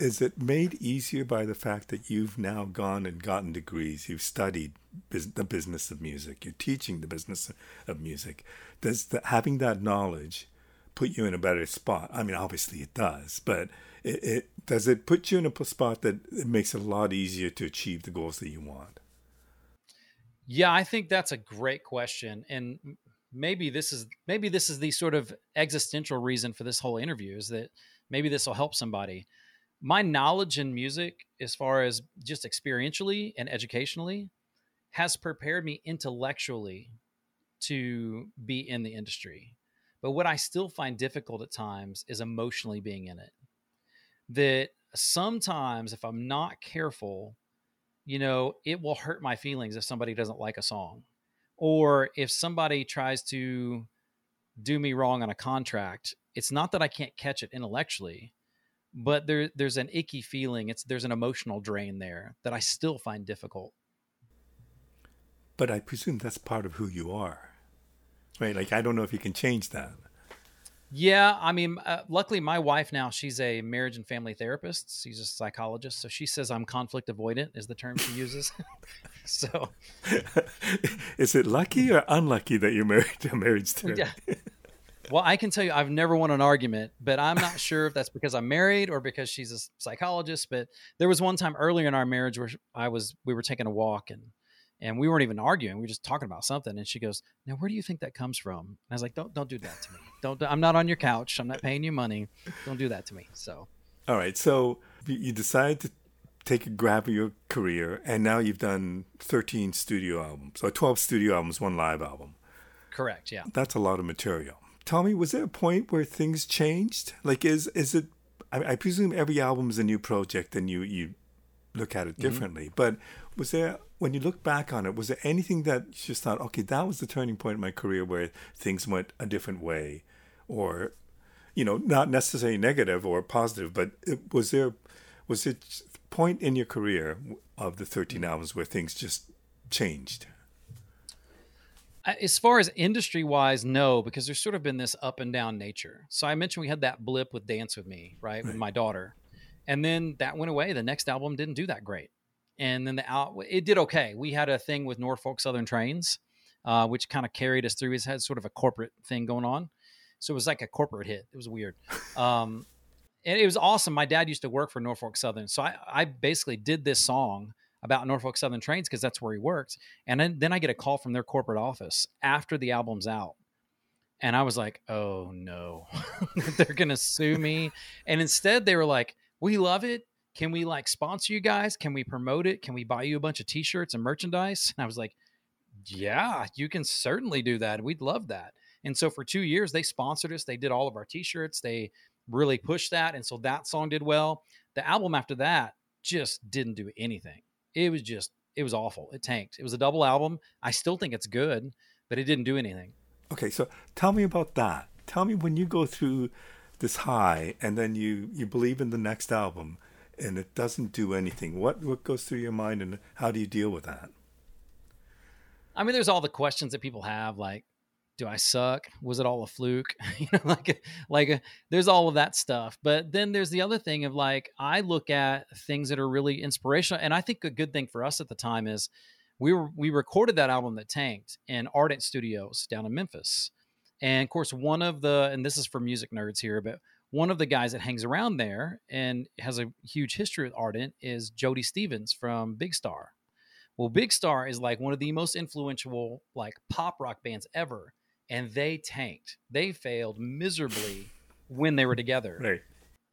is it made easier by the fact that you've now gone and gotten degrees? You've studied the business of music. You're teaching the business of music. Does the, having that knowledge put you in a better spot? I mean obviously it does but it, it does it put you in a spot that it makes it a lot easier to achieve the goals that you want? Yeah, I think that's a great question, and maybe this is maybe this is the sort of existential reason for this whole interview is that maybe this will help somebody. My knowledge in music, as far as just experientially and educationally, has prepared me intellectually to be in the industry. But what I still find difficult at times is emotionally being in it. That sometimes, if I'm not careful, you know, it will hurt my feelings if somebody doesn't like a song. Or if somebody tries to do me wrong on a contract, it's not that I can't catch it intellectually, but there there's an icky feeling. It's there's an emotional drain there that I still find difficult. But I presume that's part of who you are. Right? Like I don't know if you can change that. Yeah, I mean, uh, luckily my wife now she's a marriage and family therapist. She's a psychologist, so she says I'm conflict avoidant is the term she uses. (laughs) so, (laughs) is it lucky or unlucky that you're married to a marriage therapist? Yeah. Well, I can tell you I've never won an argument, but I'm not sure if that's because I'm married or because she's a psychologist. But there was one time earlier in our marriage where I was we were taking a walk and and we weren't even arguing. We were just talking about something. And she goes, "Now, where do you think that comes from?" And I was like, "Don't don't do that to me. Don't. I'm not on your couch. I'm not paying you money. Don't do that to me." So. All right. So you decided to take a grab of your career, and now you've done 13 studio albums, or 12 studio albums, one live album. Correct. Yeah. That's a lot of material. Me, was there a point where things changed? Like, is is it? I, I presume every album is a new project, and you you look at it mm-hmm. differently. Mm-hmm. But was there when you look back on it, was there anything that you just thought, okay, that was the turning point in my career where things went a different way, or, you know, not necessarily negative or positive, but it, was there, was it point in your career of the 13 albums where things just changed? As far as industry wise, no, because there's sort of been this up and down nature. So I mentioned we had that blip with Dance with Me, right, right. with my daughter, and then that went away. The next album didn't do that great, and then the out it did okay. We had a thing with Norfolk Southern Trains, uh, which kind of carried us through. It had sort of a corporate thing going on, so it was like a corporate hit. It was weird. Um, and it was awesome. My dad used to work for Norfolk Southern, so I, I basically did this song about Norfolk Southern trains because that's where he worked. And then, then I get a call from their corporate office after the album's out. And I was like, oh no, (laughs) they're going to sue me. And instead, they were like, we love it. Can we like sponsor you guys? Can we promote it? Can we buy you a bunch of t shirts and merchandise? And I was like, yeah, you can certainly do that. We'd love that. And so for two years, they sponsored us. They did all of our t shirts. They really pushed that. And so that song did well. The album after that just didn't do anything it was just it was awful. It tanked. It was a double album. I still think it's good, but it didn't do anything. Okay, so tell me about that. Tell me when you go through this high and then you you believe in the next album and it doesn't do anything. What what goes through your mind and how do you deal with that? I mean, there's all the questions that people have, like, do I suck? Was it all a fluke? (laughs) you know, like like uh, there's all of that stuff. But then there's the other thing of like I look at things that are really inspirational, and I think a good thing for us at the time is we were we recorded that album that tanked in Ardent Studios down in Memphis, and of course one of the and this is for music nerds here, but one of the guys that hangs around there and has a huge history with Ardent is Jody Stephens from Big Star. Well, Big Star is like one of the most influential like pop rock bands ever and they tanked. They failed miserably when they were together. Right.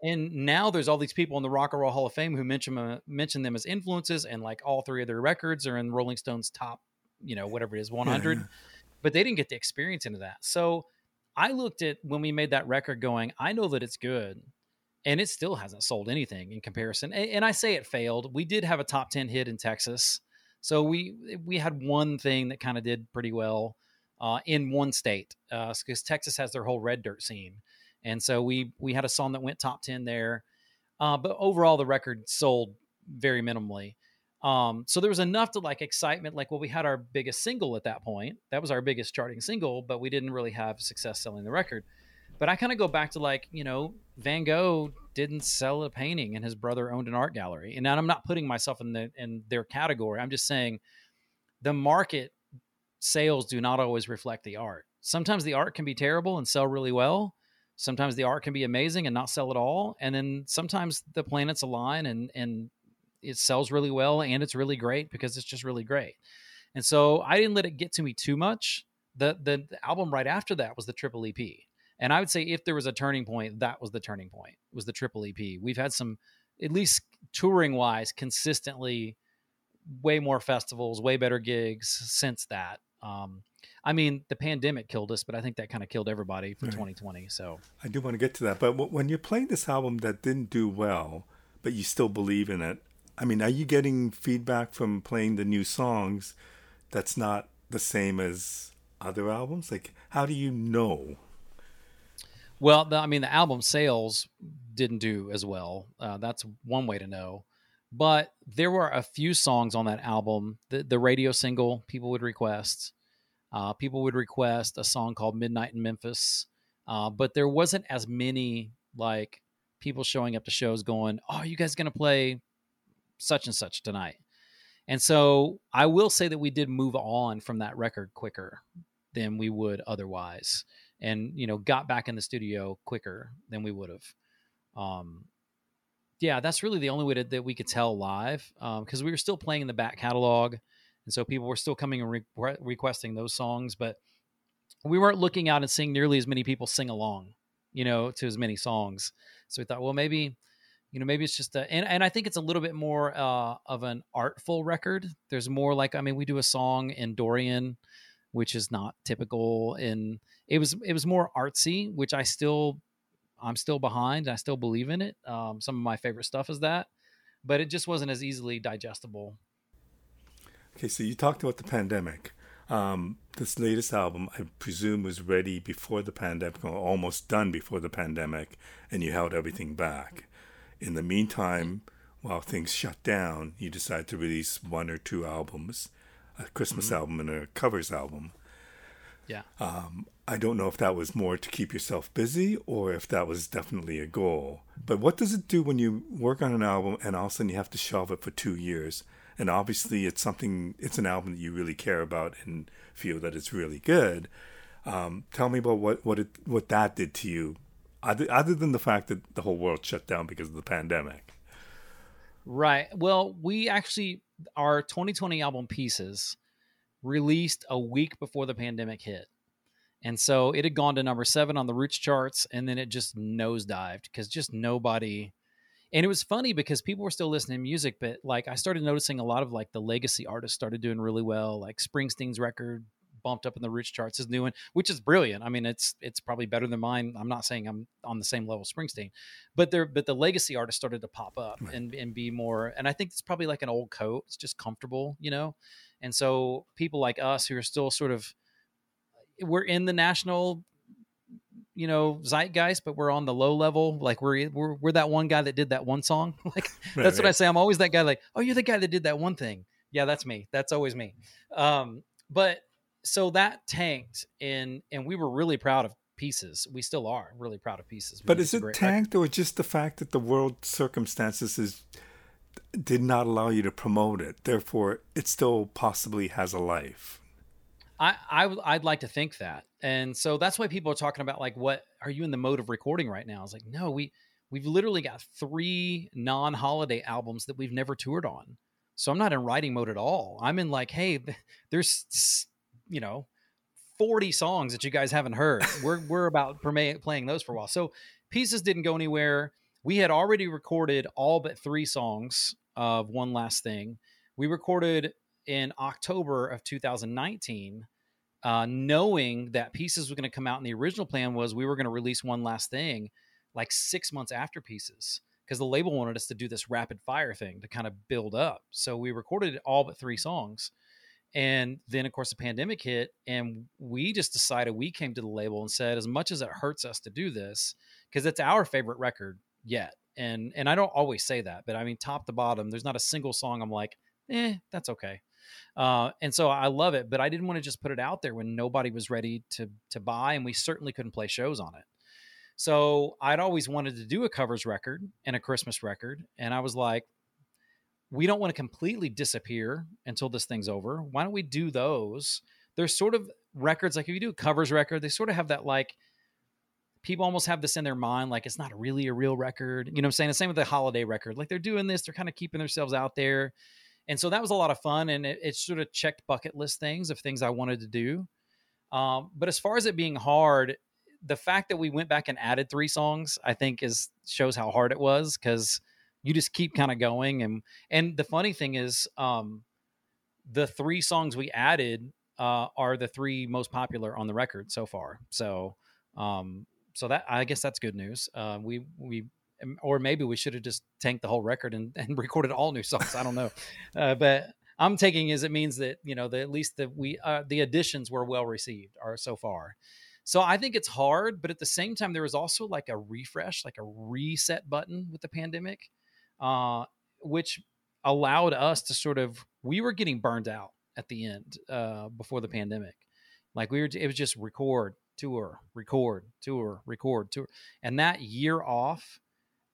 And now there's all these people in the Rock and Roll Hall of Fame who mention uh, mention them as influences, and like all three of their records are in Rolling Stone's top, you know, whatever it is, 100. Yeah. (laughs) But they didn't get the experience into that. So I looked at when we made that record, going, I know that it's good, and it still hasn't sold anything in comparison. And, and I say it failed. We did have a top 10 hit in Texas, so we we had one thing that kind of did pretty well uh, in one state because uh, Texas has their whole red dirt scene, and so we we had a song that went top ten there. Uh, but overall, the record sold very minimally. Um, so there was enough to like excitement. Like, well, we had our biggest single at that point. That was our biggest charting single, but we didn't really have success selling the record. But I kind of go back to like, you know, Van Gogh didn't sell a painting and his brother owned an art gallery. And I'm not putting myself in the in their category. I'm just saying the market sales do not always reflect the art. Sometimes the art can be terrible and sell really well. Sometimes the art can be amazing and not sell at all. And then sometimes the planets align and and it sells really well and it's really great because it's just really great. And so I didn't let it get to me too much. The the, the album right after that was the triple EP. And I would say if there was a turning point, that was the turning point. Was the triple EP. We've had some at least touring wise consistently way more festivals, way better gigs since that. Um, I mean, the pandemic killed us, but I think that kind of killed everybody for right. 2020. So I do want to get to that. But when you're playing this album that didn't do well, but you still believe in it, I mean, are you getting feedback from playing the new songs that's not the same as other albums? Like, how do you know? Well, the, I mean, the album sales didn't do as well. Uh, that's one way to know. But there were a few songs on that album, the, the radio single people would request. Uh, people would request a song called Midnight in Memphis. Uh, but there wasn't as many like people showing up to shows going, Oh, are you guys going to play such and such tonight? And so I will say that we did move on from that record quicker than we would otherwise. And, you know, got back in the studio quicker than we would have. Um, yeah, that's really the only way to, that we could tell live because um, we were still playing in the back catalog, and so people were still coming and re- requesting those songs, but we weren't looking out and seeing nearly as many people sing along, you know, to as many songs. So we thought, well, maybe, you know, maybe it's just a, and, and I think it's a little bit more uh, of an artful record. There's more like, I mean, we do a song in Dorian, which is not typical, and it was it was more artsy, which I still I'm still behind. I still believe in it. Um, some of my favorite stuff is that, but it just wasn't as easily digestible. Okay, so you talked about the pandemic. Um, this latest album, I presume, was ready before the pandemic, or almost done before the pandemic, and you held everything back. In the meantime, while things shut down, you decided to release one or two albums, a Christmas mm-hmm. album and a covers album. Yeah. Um, I don't know if that was more to keep yourself busy or if that was definitely a goal. But what does it do when you work on an album and all of a sudden you have to shelve it for two years? And obviously, it's something, it's an album that you really care about and feel that it's really good. Um, tell me about what what it what that did to you, other, other than the fact that the whole world shut down because of the pandemic. Right. Well, we actually our 2020 album Pieces released a week before the pandemic hit. And so it had gone to number seven on the Roots charts, and then it just nosedived because just nobody. And it was funny because people were still listening to music, but like I started noticing a lot of like the legacy artists started doing really well. Like Springsteen's record bumped up in the Roots charts, his new one, which is brilliant. I mean, it's it's probably better than mine. I'm not saying I'm on the same level Springsteen, but there but the legacy artists started to pop up right. and and be more. And I think it's probably like an old coat. It's just comfortable, you know. And so people like us who are still sort of we're in the national you know zeitgeist but we're on the low level like we're we're, we're that one guy that did that one song (laughs) like (laughs) right, that's right. what i say i'm always that guy like oh you're the guy that did that one thing yeah that's me that's always me um but so that tanked and and we were really proud of pieces we still are really proud of pieces but is it tanked record. or just the fact that the world circumstances is did not allow you to promote it therefore it still possibly has a life I, I I'd like to think that, and so that's why people are talking about like, what are you in the mode of recording right now? I was like, no, we we've literally got three non-holiday albums that we've never toured on, so I'm not in writing mode at all. I'm in like, hey, (laughs) there's you know, 40 songs that you guys haven't heard. we're we're about playing those for a while. So pieces didn't go anywhere. We had already recorded all but three songs of one last thing. We recorded in October of 2019, uh, knowing that Pieces was going to come out, and the original plan was we were going to release one last thing like six months after Pieces because the label wanted us to do this rapid fire thing to kind of build up. So we recorded all but three songs. And then, of course, the pandemic hit, and we just decided we came to the label and said, as much as it hurts us to do this, because it's our favorite record yet. And and I don't always say that, but I mean, top to bottom, there's not a single song I'm like, eh, that's okay. Uh, and so I love it, but I didn't want to just put it out there when nobody was ready to to buy, and we certainly couldn't play shows on it. So I'd always wanted to do a covers record and a Christmas record, and I was like, we don't want to completely disappear until this thing's over. Why don't we do those? There's sort of records like if you do a covers record, they sort of have that like people almost have this in their mind like it's not really a real record. You know what I'm saying? The same with the holiday record. Like they're doing this, they're kind of keeping themselves out there and so that was a lot of fun and it, it sort of checked bucket list things of things i wanted to do um, but as far as it being hard the fact that we went back and added three songs i think is shows how hard it was because you just keep kind of going and and the funny thing is um, the three songs we added uh, are the three most popular on the record so far so um, so that i guess that's good news uh, we we or maybe we should have just tanked the whole record and, (laughs) and recorded all new songs. I don't know, uh, but I'm taking as it means that you know that at least that we uh, the additions were well received are so far. So I think it's hard, but at the same time, there was also like a refresh, like a reset button with the pandemic, uh, which allowed us to sort of we were getting burned out at the end uh, before the pandemic. Like we were, it was just record, tour, record, tour, record, tour, and that year off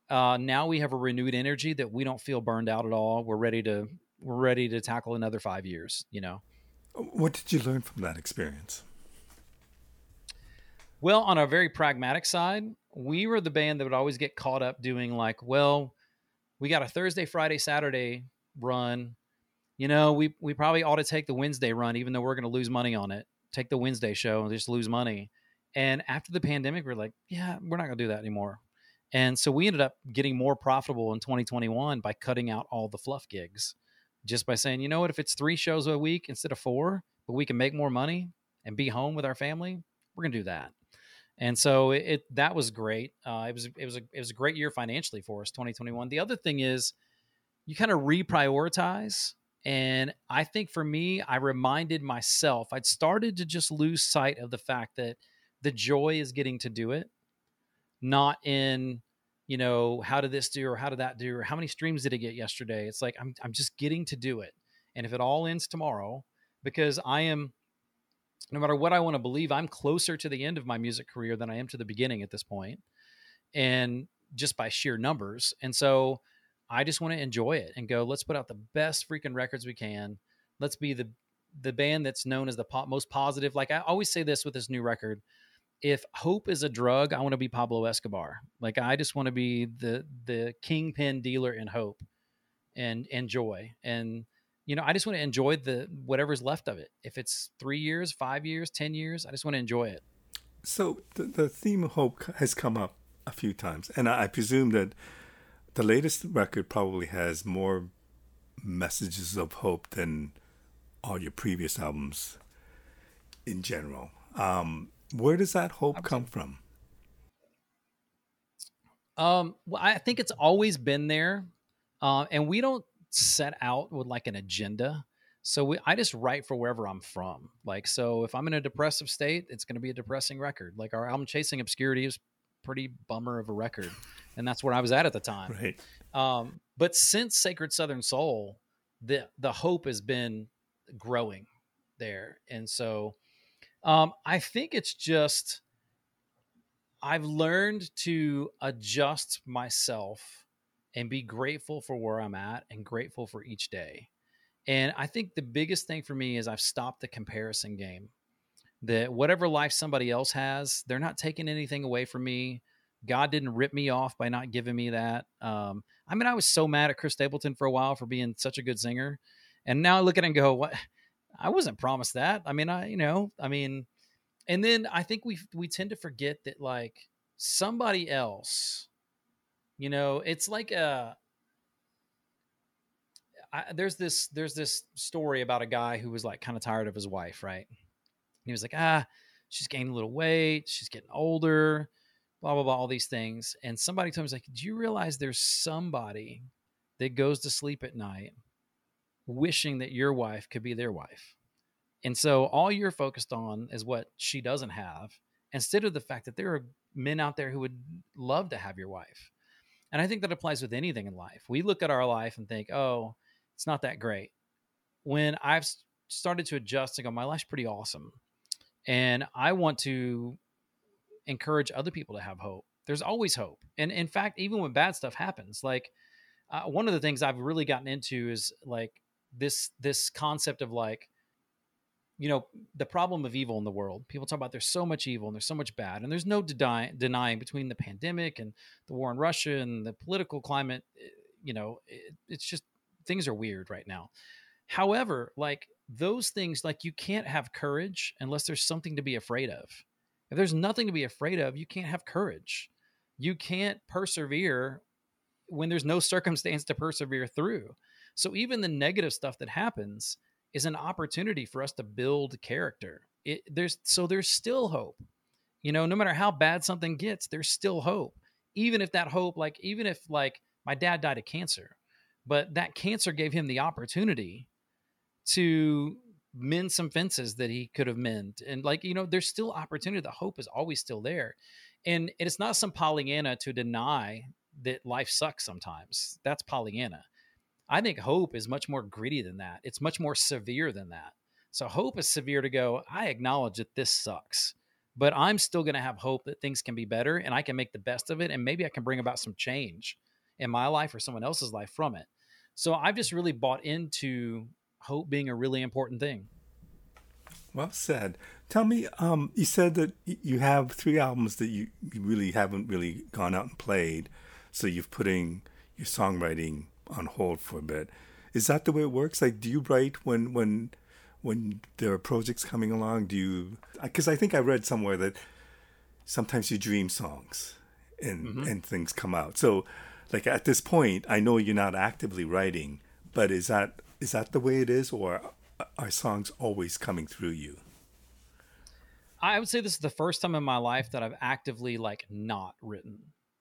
uh, now we have a renewed energy that we don't feel burned out at all. We're ready to we're ready to tackle another five years. You know. What did you learn from that experience? Well, on a very pragmatic side, we were the band that would always get caught up doing like, well, we got a Thursday, Friday, Saturday run. You know, we we probably ought to take the Wednesday run, even though we're going to lose money on it. Take the Wednesday show and just lose money. And after the pandemic, we're like, yeah, we're not going to do that anymore. And so we ended up getting more profitable in 2021 by cutting out all the fluff gigs. Just by saying, you know what, if it's three shows a week instead of four, but we can make more money and be home with our family, we're gonna do that. And so it, it that was great. Uh, it was it was a it was a great year financially for us, 2021. The other thing is, you kind of reprioritize And I think for me, I reminded myself, I'd started to just lose sight of the fact that the joy is getting to do it, not in, you know, how did this do or how did that do or how many streams did it get yesterday? It's like I'm I'm just getting to do it. And if it all ends tomorrow, because I am no matter what I want to believe, I'm closer to the end of my music career than I am to the beginning at this. And just by sheer numbers. And so I just want to enjoy it and go, let's put out the best freaking records we can. Let's be the the band that's known as the po- most positive. Like I always say this with this new record, if hope is a drug, I want to be Pablo Escobar. Like I just want to be the the kingpin dealer in hope and and joy. And you know, I just want to enjoy the whatever's left of it. If it's three years, five years, ten years, I just want to enjoy it. So the, the theme of hope has come up a few times, and I, I presume that the latest record probably has more messages of hope than all your previous albums in general. Um, where does that hope come from? Um, well, I think it's always been there, uh, and we don't set out with like an agenda. So we, I just write for wherever I'm from. Like, so if I'm in a depressive state, it's going to be a depressing record. Like our album "Chasing Obscurity" is pretty bummer of a record, and that's where I was at at the (laughs) time. Right. Um, but since Sacred Southern Soul, the the hope has been growing there, and so um, I think it's just I've learned to adjust myself and be grateful for where I'm at and grateful for each day. And I think the biggest thing for me is I've stopped the comparison game. That whatever life somebody else has, they're not taking anything away from me. God didn't rip me off by not giving me that. Um, I mean, I was so mad at Chris Stapleton for a while for being such a good singer, and now I look at it and go, "What? I wasn't promised that." I mean, I you know, I mean, and then I think we we tend to forget that like somebody else, you know, it's like a. I, there's this there's this story about a guy who was like kind of tired of his wife, right? he was like, ah, she's gaining a little weight, she's getting older blah blah blah all these things and somebody told me like do you realize there's somebody that goes to sleep at night wishing that your wife could be their wife and so all you're focused on is what she doesn't have instead of the fact that there are men out there who would love to have your wife and i think that applies with anything in life we look at our life and think oh it's not that great when i've started to adjust and go my life's pretty awesome and i want to encourage other people to have hope. There's always hope. And in fact, even when bad stuff happens, like uh, one of the things I've really gotten into is like this this concept of like you know the problem of evil in the world people talk about there's so much evil and there's so much bad and there's no deny, denying between the pandemic and the war in russia and the political climate eh, you know it, it's just things are weird right now however like those things like you can't have courage unless there's something to be afraid of if there's nothing to be afraid of, you can't have courage. You can't persevere when there's no (laughs) circumstance to persevere through. So even the negative stuff that happens is an opportunity for us to build character. It, there's so there's still hope. You know, no matter how bad something gets, there's still hope. Even if that hope, like even if like my dad died of cancer, but that cancer gave him the opportunity to mend some fences that he could have mended. And like, you know, there's still opportunity. The hope is always still there. And it's not some Pollyanna to deny that life sucks sometimes. That's Pollyanna. I think hope is much more gritty than that. It's much more severe than that. So hope is severe to go, I acknowledge that this sucks, but I'm still going to have hope that things can be better and I can make the best of it. And maybe I can bring about some change in my life or someone else's life from it. So I've just really bought into hope being a really important thing. Well said. Tell me, um, you said that you have three albums that you, you really haven't really gone out and played, so you've putting your songwriting on hold for a bit. Is that the way it works? Like, do you write when when when there are projects coming along? Do you? Because I think I read somewhere that sometimes you dream songs and mm-hmm. and things come out. So, like at this point, I know you're not actively writing, but is that is that the way it is, or are songs always coming through you? I would say this is the first time in my life that I've actively like not written.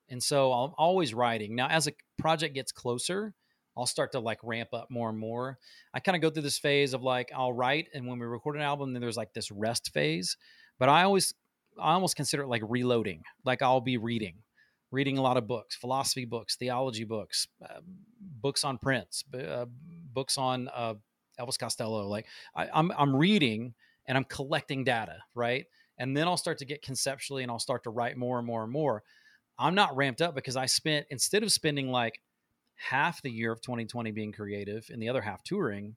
And so I'm always writing. Now, as a project gets closer, I'll start to like ramp up more and more. I kind of go through this phase of like I'll write, and when we record an album, then there's like this rest phase. But I always, I almost consider it like reloading. Like I'll be reading, reading a lot of books, philosophy books, theology books, uh, books on Prince, uh, books on uh, Elvis Costello. Like I, I'm, I'm reading and I'm collecting data, right? And then I'll start to get conceptually, and I'll start to write more and more and more. I'm not ramped up because I spent instead of spending like half the year of 2020 being creative and the other half touring,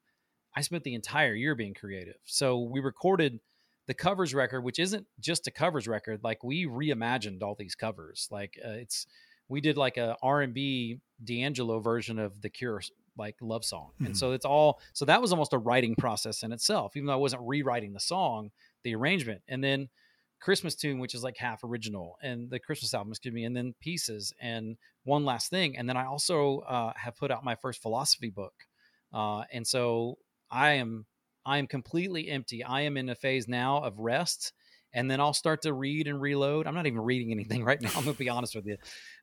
I spent the entire year being creative. So we recorded the covers record, which isn't just a covers record. Like we reimagined all these covers. Like uh, it's we did like a R and B D'Angelo version of the Cure like love song, mm-hmm. and so it's all so that was almost a writing process in itself. Even though I wasn't rewriting the song, the arrangement, and then Christmas tune, which is like half original, and the Christmas album, excuse me, and then pieces, and one last thing, and then I also uh, have put out my first philosophy book, uh, and so I am I am completely empty. I am in a phase now of rest, and then I'll start to read and reload. I'm not even reading anything (laughs) right now. I'm gonna be honest with you.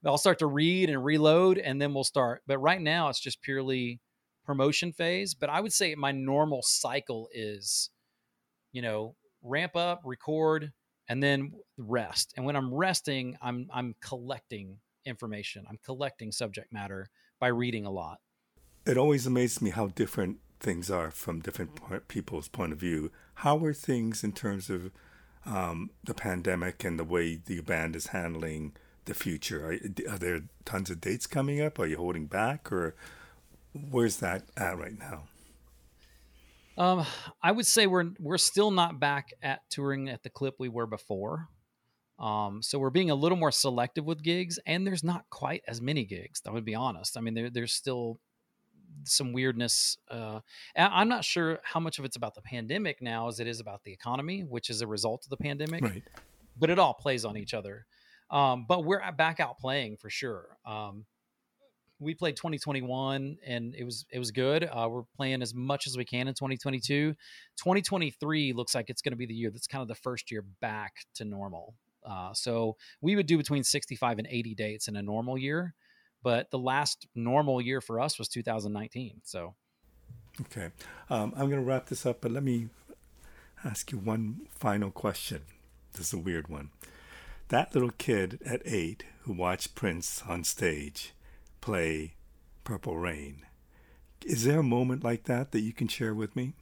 I'll start to read and reload, and then we'll start. But right now, it's just purely promotion phase. But I would say my normal cycle is, you know, ramp up, record, and then rest. And when I'm resting, I'm I'm collecting information. I'm collecting subject matter by reading a lot. It always amazes me how different things are from different people's point of view. How are things in terms of um, the pandemic and the way the band is handling the future? Are, are, there tons of dates coming up? Are you holding back, or where's that at right now? Um, I would say we're we're still not back at touring at the clip we were before. Um, so we're being a little more selective with gigs, and there's not quite as many gigs. I would be honest. I mean, there, there's still some weirdness. Uh, I'm not sure how much of it's about the pandemic now as it is about the economy, which is a result of the pandemic. Right. But it all plays on each other. Um, but we're back out playing for sure. Um, we played 2021 and it was it was good. Uh, we're playing as much as we can in 2022. 2023 looks like it's going to be the year that's kind of the first year back to normal. Uh, so we would do between 65 and 80 dates in a normal year, but the last normal year for us was 2019. So, okay, um, I'm going to wrap this up, but let me ask you one final question. This is a weird one. That little kid at eight who watched Prince on stage play Purple Rain. Is there a moment like that that you can share with me?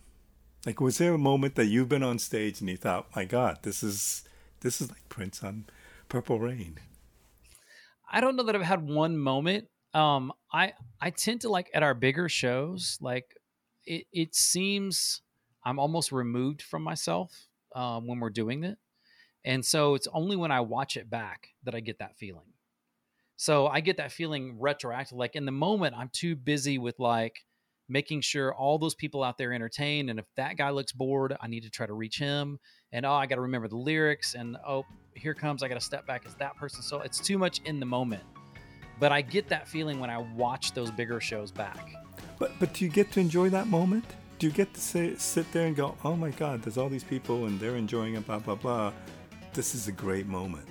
Like, was there a moment that you've been on stage and you thought, "My God, this is this is like Prince on Purple Rain"? I don't know that I've had one moment. Um, I I tend to like at our bigger shows, like it it seems I'm almost removed from myself um, when we're doing it, and so it's only when I watch it back that I get that feeling. So I get that feeling retroactive. Like in the moment, I'm too busy with like making sure all those people out there entertained. And if that guy looks bored, I need to try to reach him. And oh, I got to remember the lyrics. And oh, here comes, I got to step back as that person. So it's too much in the moment. But I get that feeling when I watch those bigger shows back. But but do you get to enjoy that moment? Do you get to say, sit there and go, oh my God, there's all these people and they're enjoying it, blah, blah, blah. This is a great moment.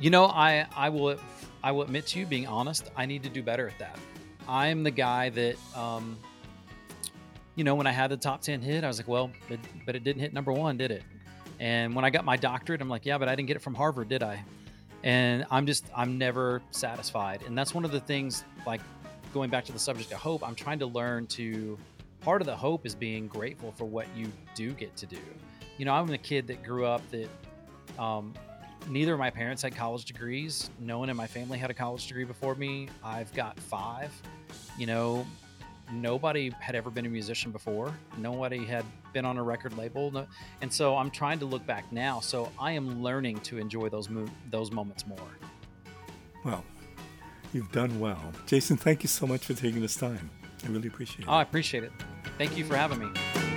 You know, I I will I will admit to you, being honest, I need to do better at that. I'm the guy that, um, you know, when I had the top ten hit, I was like, well, it, but it didn't hit number one, did it? And when I got my doctorate, I'm like, yeah, but I didn't get it from Harvard, did I? And I'm just I'm never satisfied, and that's one of the things. Like going back to the subject of hope, I'm trying to learn to. Part of the hope is being grateful for what you do get to do. You know, I'm a kid that grew up that um, neither of my parents had college degrees. No one in my family had a college degree before me. I've got five. You know, nobody had ever been a musician before. Nobody had been on a record label, and so I'm trying to look back now. So I am learning to enjoy those mo- those moments more. Well, you've done well, Jason. Thank you so much for taking this time. I really appreciate it. Oh, I appreciate it. Thank you for having me.